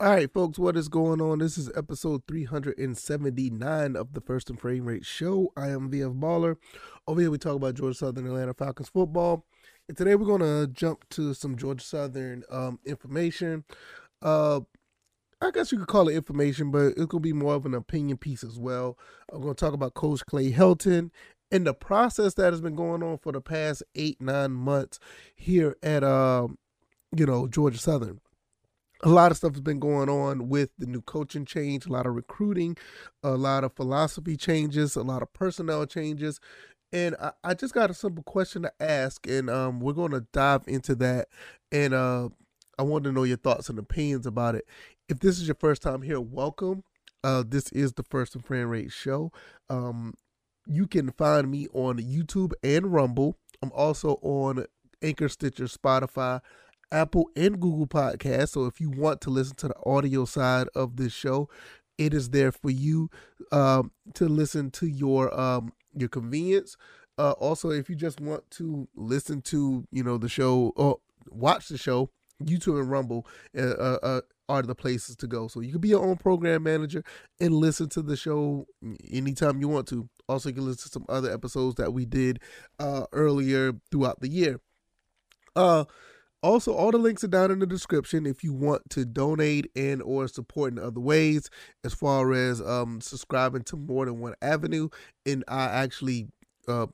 All right, folks, what is going on? This is episode 379 of the First and Frame Rate Show. I am VF Baller. Over here, we talk about Georgia Southern Atlanta Falcons football. And today, we're going to jump to some Georgia Southern um, information. Uh, I guess you could call it information, but it's going to be more of an opinion piece as well. I'm going to talk about Coach Clay Helton and the process that has been going on for the past eight, nine months here at, um, you know, Georgia Southern a lot of stuff has been going on with the new coaching change, a lot of recruiting, a lot of philosophy changes, a lot of personnel changes. And I, I just got a simple question to ask, and um, we're going to dive into that. And uh, I want to know your thoughts and opinions about it. If this is your first time here, welcome. Uh, this is the First and Frame Rate Show. Um, you can find me on YouTube and Rumble. I'm also on Anchor, Stitcher, Spotify, Apple, and Google Podcasts. So if you want to listen to the audio side of this show, it is there for you um, to listen to your um, your convenience. Uh, also, if you just want to listen to you know the show or watch the show, YouTube and Rumble uh, uh, uh, are the places to go. So you can be your own program manager and listen to the show anytime you want to. Also, you can listen to some other episodes that we did uh, earlier throughout the year. Uh, also, all the links are down in the description if you want to donate and or support in other ways, as far as um, subscribing to more than one avenue. And I actually, uh,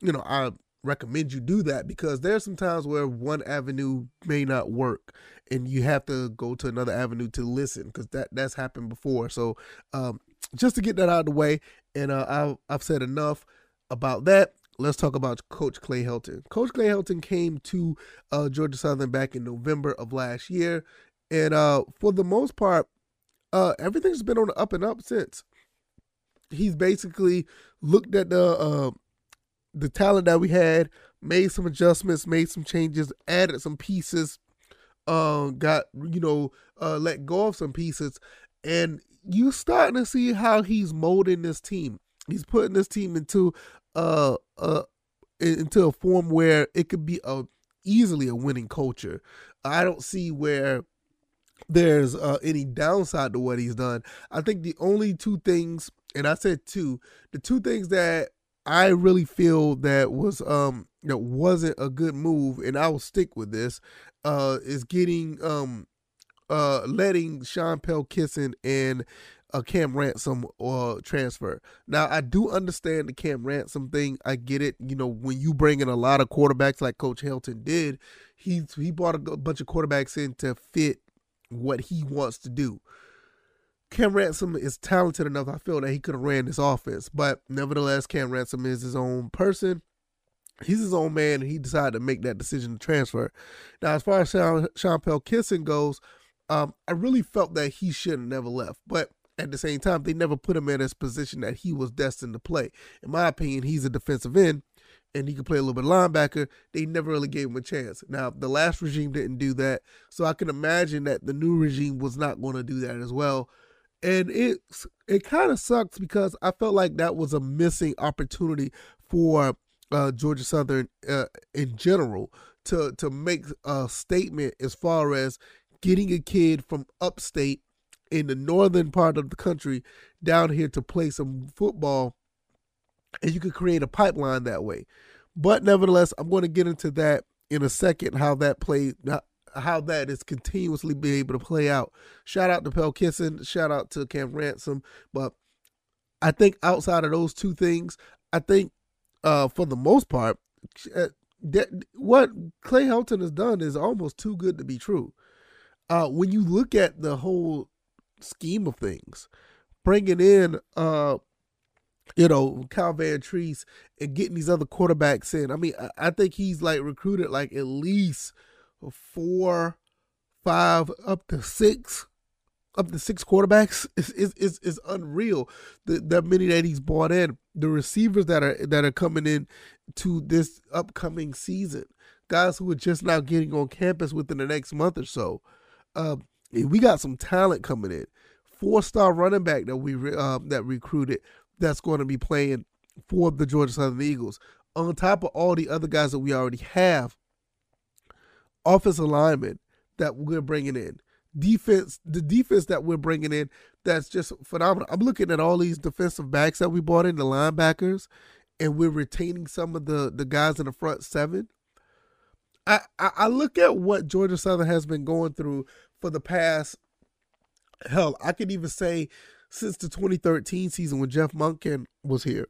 you know, I recommend you do that because there's some times where one avenue may not work and you have to go to another avenue to listen because that that's happened before so um, just to get that out of the way and uh, I've, I've said enough about that let's talk about Coach Clay Helton. Coach Clay Helton came to uh, Georgia Southern back in November of last year, and uh, for the most part, uh, everything's been on the up and up since. He's basically looked at the uh, the talent that we had, made some adjustments, made some changes, added some pieces, uh, got you know uh, let go of some pieces, and you starting to see how he's molding this team. He's putting this team into uh, uh, into a form where it could be a easily a winning culture. I don't see where there's uh, any downside to what he's done. I think the only two things, and I said two, the two things that I really feel that was um that wasn't a good move, and I will stick with this, uh, is getting um uh letting Sean Pelkisson and a Cam Ransom uh, transfer. Now I do understand the Cam Ransom thing. I get it. You know, when you bring in a lot of quarterbacks like Coach Helton did, he he brought a bunch of quarterbacks in to fit what he wants to do. Cam Ransom is talented enough. I feel that he could have ran this offense, but nevertheless, Cam Ransom is his own person. He's his own man, and he decided to make that decision to transfer. Now, as far as Sean, Sean Pelkisson goes, um, I really felt that he should have never left, but at the same time, they never put him in this position that he was destined to play. In my opinion, he's a defensive end and he can play a little bit of linebacker. They never really gave him a chance. Now, the last regime didn't do that, so I can imagine that the new regime was not going to do that as well. And it it kind of sucks because I felt like that was a missing opportunity for uh, Georgia Southern uh, in general to to make a statement as far as getting a kid from upstate in the northern part of the country down here to play some football, and you could create a pipeline that way. But nevertheless, I'm going to get into that in a second. How that played, how that is continuously being able to play out. Shout out to Pelkisson, shout out to Cam Ransom, but I think outside of those two things, I think uh, for the most part, uh, that what Clay Helton has done is almost too good to be true. Uh, when you look at the whole scheme of things. Bringing in, uh, you know, Kyle Vantrease and getting these other quarterbacks in. I mean, I, I think he's like recruited like at least four, five, up to six, up to six quarterbacks. Is is is, is unreal. The the many that he's bought in, the receivers that are that are coming in to this upcoming season, guys who are just now getting on campus within the next month or so. Um, we got some talent coming in. Four star running back that we um, that recruited that's going to be playing for the Georgia Southern Eagles. On top of all the other guys that we already have, offensive linemen that we're bringing in, defense, the defense that we're bringing in, that's just phenomenal. I'm looking at all these defensive backs that we brought in, the linebackers, and we're retaining some of the the guys in the front seven. I, I, I look at what Georgia Southern has been going through for the past hell, I could even say since the 2013 season when Jeff Monken was here,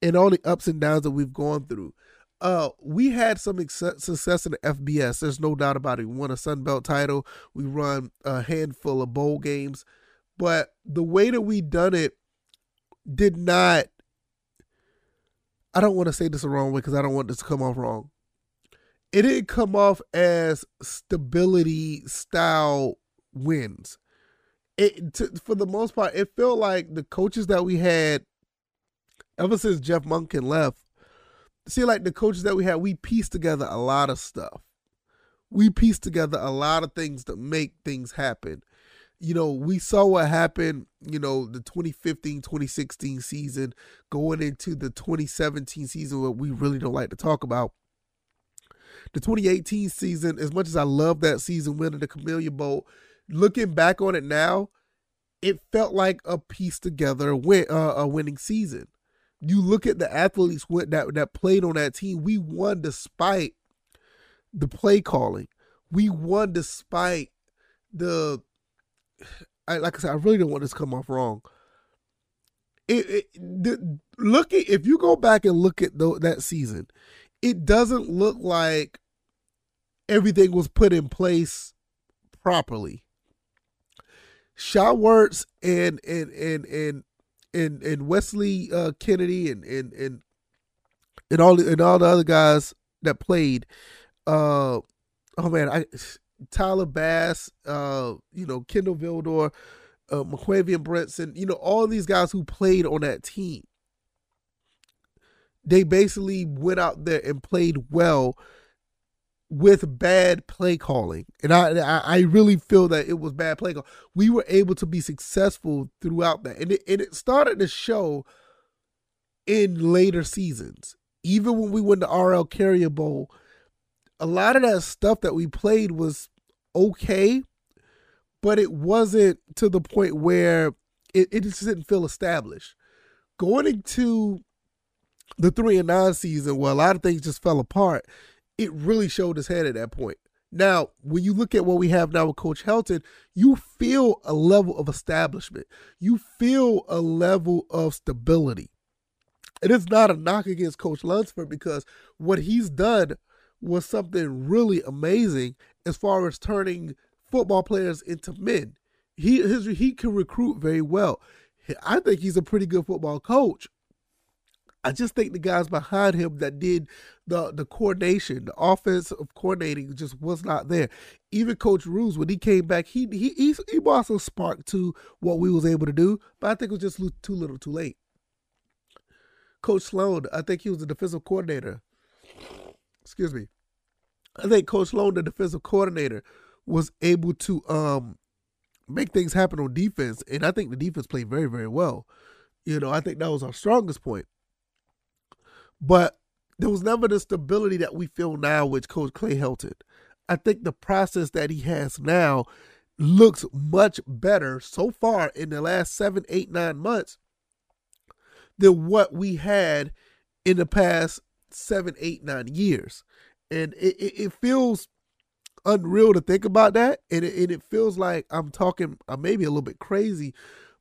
and all the ups and downs that we've gone through. Uh, we had some success in the FBS. There's no doubt about it. We won a Sun Belt title. We run a handful of bowl games, but the way that we done it did not. I don't want to say this the wrong way because I don't want this to come off wrong. It didn't come off as stability style wins. It to, for the most part, it felt like the coaches that we had ever since Jeff Monken left see like the coaches that we had, we pieced together a lot of stuff. We pieced together a lot of things to make things happen. You know, we saw what happened, you know, the 2015 2016 season going into the 2017 season, what we really don't like to talk about. The 2018 season, as much as I love that season winning the Camellia Bowl, looking back on it now, it felt like a piece together win, uh, a winning season you look at the athletes that that played on that team. We won despite the play calling. We won despite the. I, like I said, I really don't want this to come off wrong. It, it the, look at if you go back and look at the, that season, it doesn't look like everything was put in place properly. Shai Werts and and and and and and Wesley uh, Kennedy and and and and all and all the other guys that played. Uh, oh man, I Tyler Bass, uh, you know Kindle Vildor, uh, Monquavion Brinson, you know all these guys who played on that team. They basically went out there and played well with bad play calling. And I I really feel that it was bad play call. We were able to be successful throughout that. And it, and it started to show in later seasons. Even when we won the RL Carrier Bowl, a lot of that stuff that we played was okay, but it wasn't to the point where it, it just didn't feel established. Going into the three and nine season where a lot of things just fell apart, it really showed his head at that point. Now, when you look at what we have now with Coach Helton, you feel a level of establishment. You feel a level of stability. It is not a knock against Coach Lunsford because what he's done was something really amazing as far as turning football players into men. He his, he can recruit very well. I think he's a pretty good football coach. I just think the guys behind him that did the the coordination, the offense of coordinating just was not there. Even Coach Ruse, when he came back, he he he, he brought some spark to what we was able to do, but I think it was just too little, too late. Coach Sloan, I think he was the defensive coordinator. Excuse me. I think Coach Sloan, the defensive coordinator, was able to um make things happen on defense, and I think the defense played very, very well. You know, I think that was our strongest point. But there was never the stability that we feel now with Coach Clay Helton. I think the process that he has now looks much better so far in the last seven, eight, nine months than what we had in the past seven, eight, nine years. And it, it, it feels unreal to think about that. And it, and it feels like I'm talking uh, maybe a little bit crazy.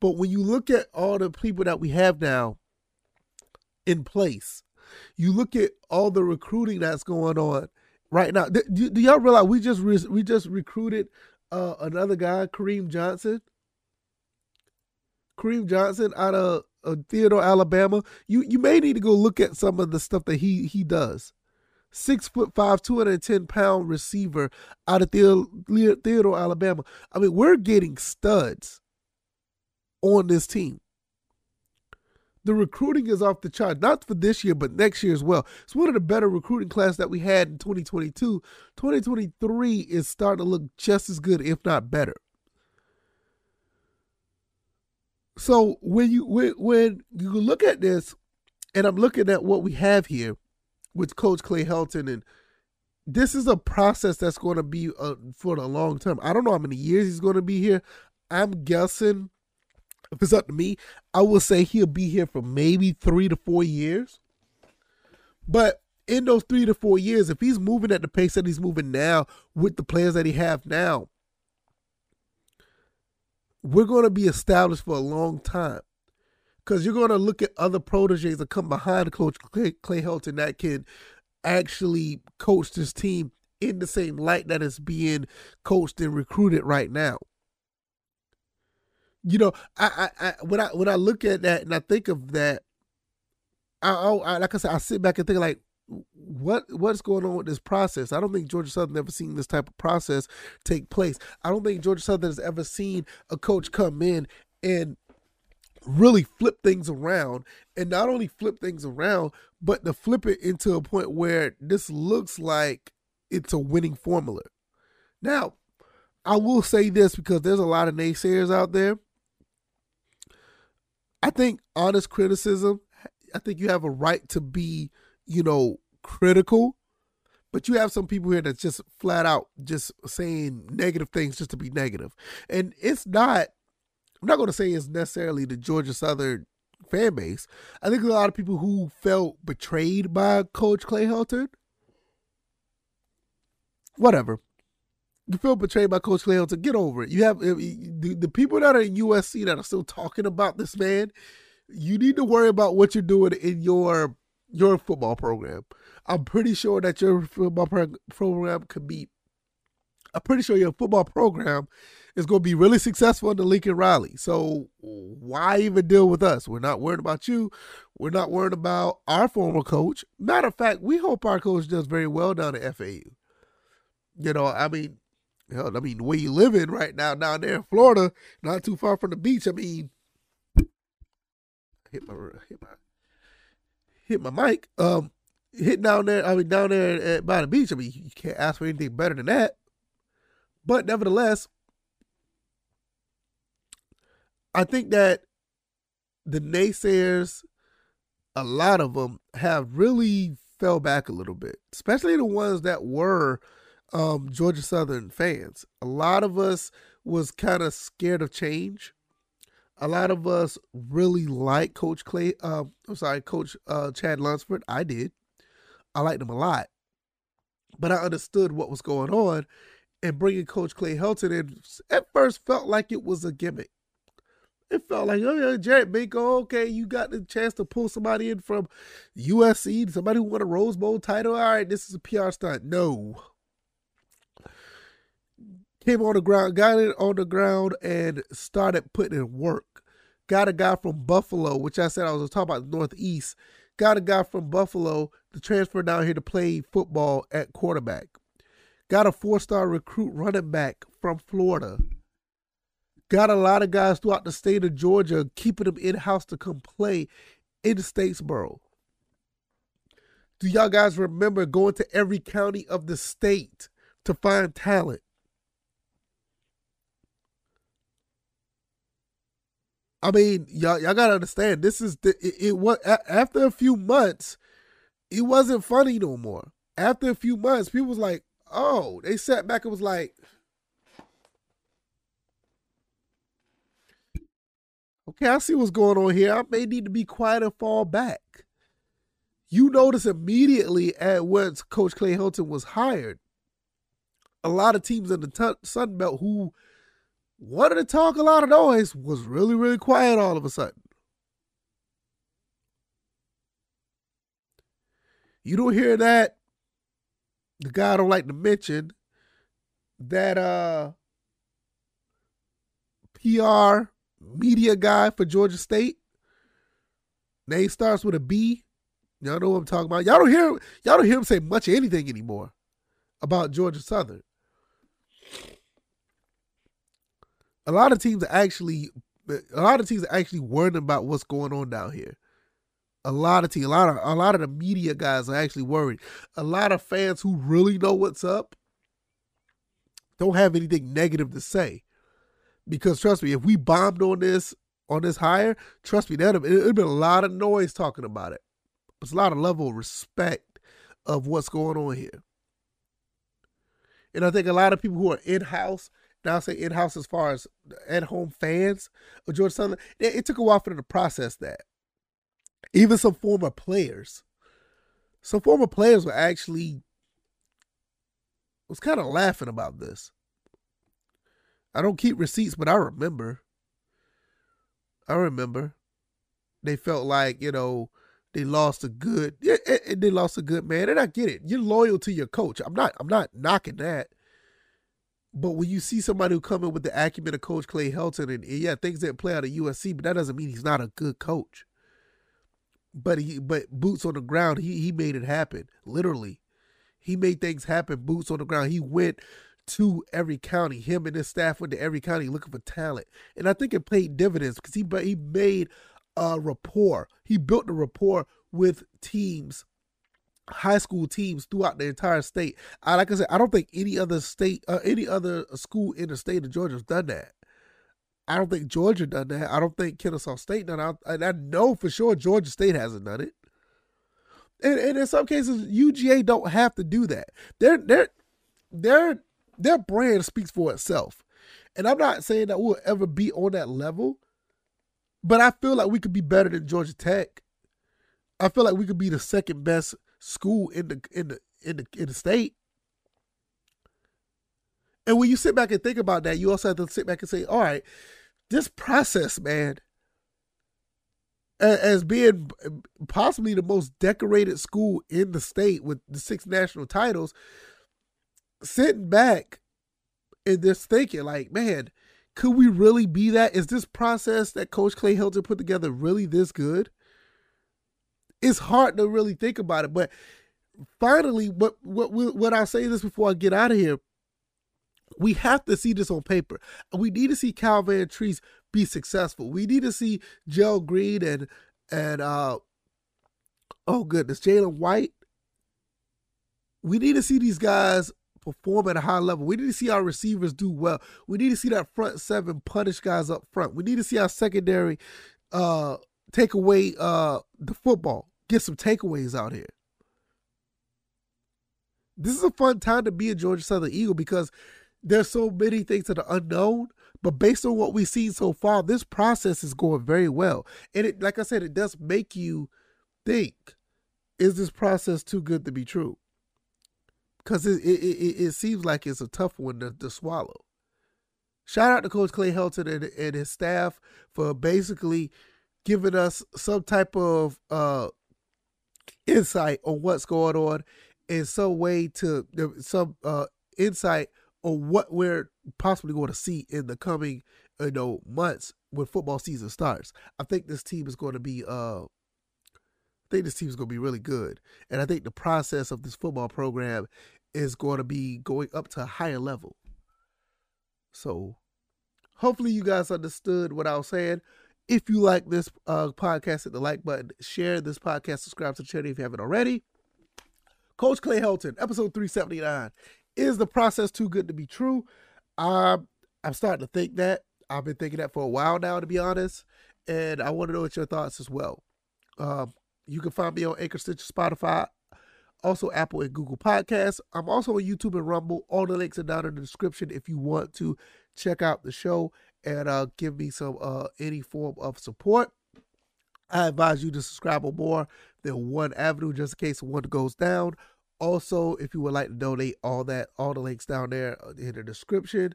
But when you look at all the people that we have now in place, you look at all the recruiting that's going on right now. Do, do y'all realize we just re- we just recruited uh, another guy, Kareem Johnson? Kareem Johnson out of Theodore, Alabama. You you may need to go look at some of the stuff that he he does. Six foot five, two hundred and ten pound receiver out of Theodore, Alabama. I mean, we're getting studs on this team the recruiting is off the chart, not for this year, but next year as well. It's one of the better recruiting class that we had in 2022. 2023 is starting to look just as good, if not better. So when you when, when you look at this, and I'm looking at what we have here with Coach Clay Helton, and this is a process that's going to be uh, for the long term. I don't know how many years he's going to be here. I'm guessing, if it's up to me, I will say he'll be here for maybe three to four years. But in those three to four years, if he's moving at the pace that he's moving now with the players that he have now, we're going to be established for a long time. Because you're going to look at other proteges that come behind Coach Clay, Clay Helton that can actually coach this team in the same light that is being coached and recruited right now. You know, I, I, I when I when I look at that and I think of that, I, I like I said, I sit back and think like, what what's going on with this process? I don't think Georgia Southern ever seen this type of process take place. I don't think Georgia Southern has ever seen a coach come in and really flip things around and not only flip things around but to flip it into a point where this looks like it's a winning formula now i will say this because there's a lot of naysayers out there i think honest criticism i think you have a right to be you know critical but you have some people here that's just flat out just saying negative things just to be negative and it's not I'm not going to say it's necessarily the Georgia Southern fan base. I think a lot of people who felt betrayed by Coach Clay Helton. Whatever. You feel betrayed by Coach Clay Helton. Get over it. You have the, the people that are in USC that are still talking about this man. You need to worry about what you're doing in your your football program. I'm pretty sure that your football program could be. I'm pretty sure your football program is going to be really successful in the Lincoln Riley. So why even deal with us? We're not worried about you. We're not worried about our former coach. Matter of fact, we hope our coach does very well down at FAU. You know, I mean, hell, I mean, where you live in right now down there in Florida, not too far from the beach. I mean, hit my hit my hit my mic. Um, hit down there. I mean, down there at, by the beach. I mean, you can't ask for anything better than that. But nevertheless, I think that the naysayers, a lot of them have really fell back a little bit, especially the ones that were um, Georgia Southern fans. A lot of us was kind of scared of change. A lot of us really like Coach Clay. Uh, I'm sorry, Coach uh, Chad Lunsford. I did. I liked him a lot, but I understood what was going on, and bringing Coach Clay Helton in at first felt like it was a gimmick it felt like, oh yeah, Jared Benko, okay, you got the chance to pull somebody in from USC, somebody who won a Rose Bowl title. All right, this is a PR stunt. No. Came on the ground, got it on the ground, and started putting in work. Got a guy from Buffalo, which I said I was talking about the Northeast. Got a guy from Buffalo to transfer down here to play football at quarterback. Got a four star recruit running back from Florida got a lot of guys throughout the state of Georgia keeping them in house to come play in Statesboro. Do y'all guys remember going to every county of the state to find talent? I mean, y'all, y'all gotta understand. This is the it, it was after a few months, it wasn't funny no more. After a few months, people was like, "Oh," they sat back and was like, Okay, I see what's going on here. I may need to be quiet and fall back. You notice immediately at once Coach Clay Helton was hired, a lot of teams in the t- Sun Belt who wanted to talk a lot of noise was really, really quiet all of a sudden. You don't hear that. The guy I don't like to mention that uh PR media guy for Georgia State. Name starts with a B. Y'all know what I'm talking about. Y'all don't hear y'all don't hear him say much of anything anymore about Georgia Southern. A lot of teams are actually a lot of teams are actually worried about what's going on down here. A lot of teams, a lot of a lot of the media guys are actually worried. A lot of fans who really know what's up don't have anything negative to say. Because trust me, if we bombed on this on this hire, trust me, that'd it'd been a lot of noise talking about it. It's a lot of level of respect of what's going on here. And I think a lot of people who are in house, now I say in house as far as at home fans of Georgia Southern, it, it took a while for them to process that. Even some former players, some former players were actually was kind of laughing about this. I don't keep receipts, but I remember. I remember. They felt like, you know, they lost a good yeah, they lost a good man. And I get it. You're loyal to your coach. I'm not I'm not knocking that. But when you see somebody who come in with the acumen of Coach Clay Helton, and, and yeah, things didn't play out at USC, but that doesn't mean he's not a good coach. But he but boots on the ground, he he made it happen. Literally. He made things happen, boots on the ground. He went to every county. Him and his staff went to every county looking for talent. And I think it paid dividends because he but he made a rapport. He built a rapport with teams, high school teams throughout the entire state. I like I said, I don't think any other state, uh, any other school in the state of Georgia has done that. I don't think Georgia done that. I don't think Kennesaw State done it. And I know for sure Georgia State hasn't done it. And, and in some cases, UGA don't have to do that. Their their their their brand speaks for itself. And I'm not saying that we'll ever be on that level, but I feel like we could be better than Georgia Tech. I feel like we could be the second best school in the in the in the in the state. And when you sit back and think about that, you also have to sit back and say, all right, this process, man, as being possibly the most decorated school in the state with the six national titles, sitting back and just thinking, like, man, could we really be that? Is this process that Coach Clay Helton put together really this good? It's hard to really think about it, but finally, what what what I'll say this before I get out of here. We have to see this on paper. We need to see Cal Trees be successful. We need to see Joe Green and and uh oh goodness, Jalen White. We need to see these guys perform at a high level. We need to see our receivers do well. We need to see that front seven punish guys up front. We need to see our secondary uh take away uh the football. Get some takeaways out here. This is a fun time to be a Georgia Southern Eagle because there's so many things that are unknown. But based on what we've seen so far, this process is going very well. And it, like I said, it does make you think: Is this process too good to be true? Because it, it, it, it, seems like it's a tough one to, to swallow. Shout out to Coach Clay Helton and, and his staff for basically giving us some type of uh, insight on what's going on and some way to some uh, insight on what we're possibly going to see in the coming you know months when football season starts. I think this team is going to be uh I think this team is going to be really good. And I think the process of this football program is going to be going up to a higher level. So hopefully you guys understood what I was saying. If you like this uh, podcast, hit the like button, share this podcast, subscribe to the channel if you haven't already. Coach Clay Helton, episode 379. Is the process too good to be true? I'm starting to think that. I've been thinking that for a while now, to be honest. And I want to know what your thoughts as well. Um, you can find me on Anchor, Stitcher, Spotify, also Apple and Google Podcasts. I'm also on YouTube and Rumble. All the links are down in the description if you want to check out the show and uh, give me some uh, any form of support. I advise you to subscribe on more than one avenue just in case one goes down. Also, if you would like to donate, all that, all the links down there in the description.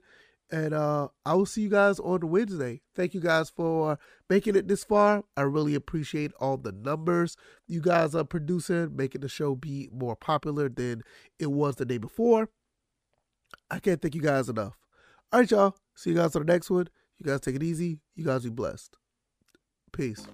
And uh, I will see you guys on Wednesday. Thank you guys for making it this far. I really appreciate all the numbers you guys are producing, making the show be more popular than it was the day before. I can't thank you guys enough. All right, y'all. See you guys on the next one. You guys take it easy. You guys be blessed. Peace.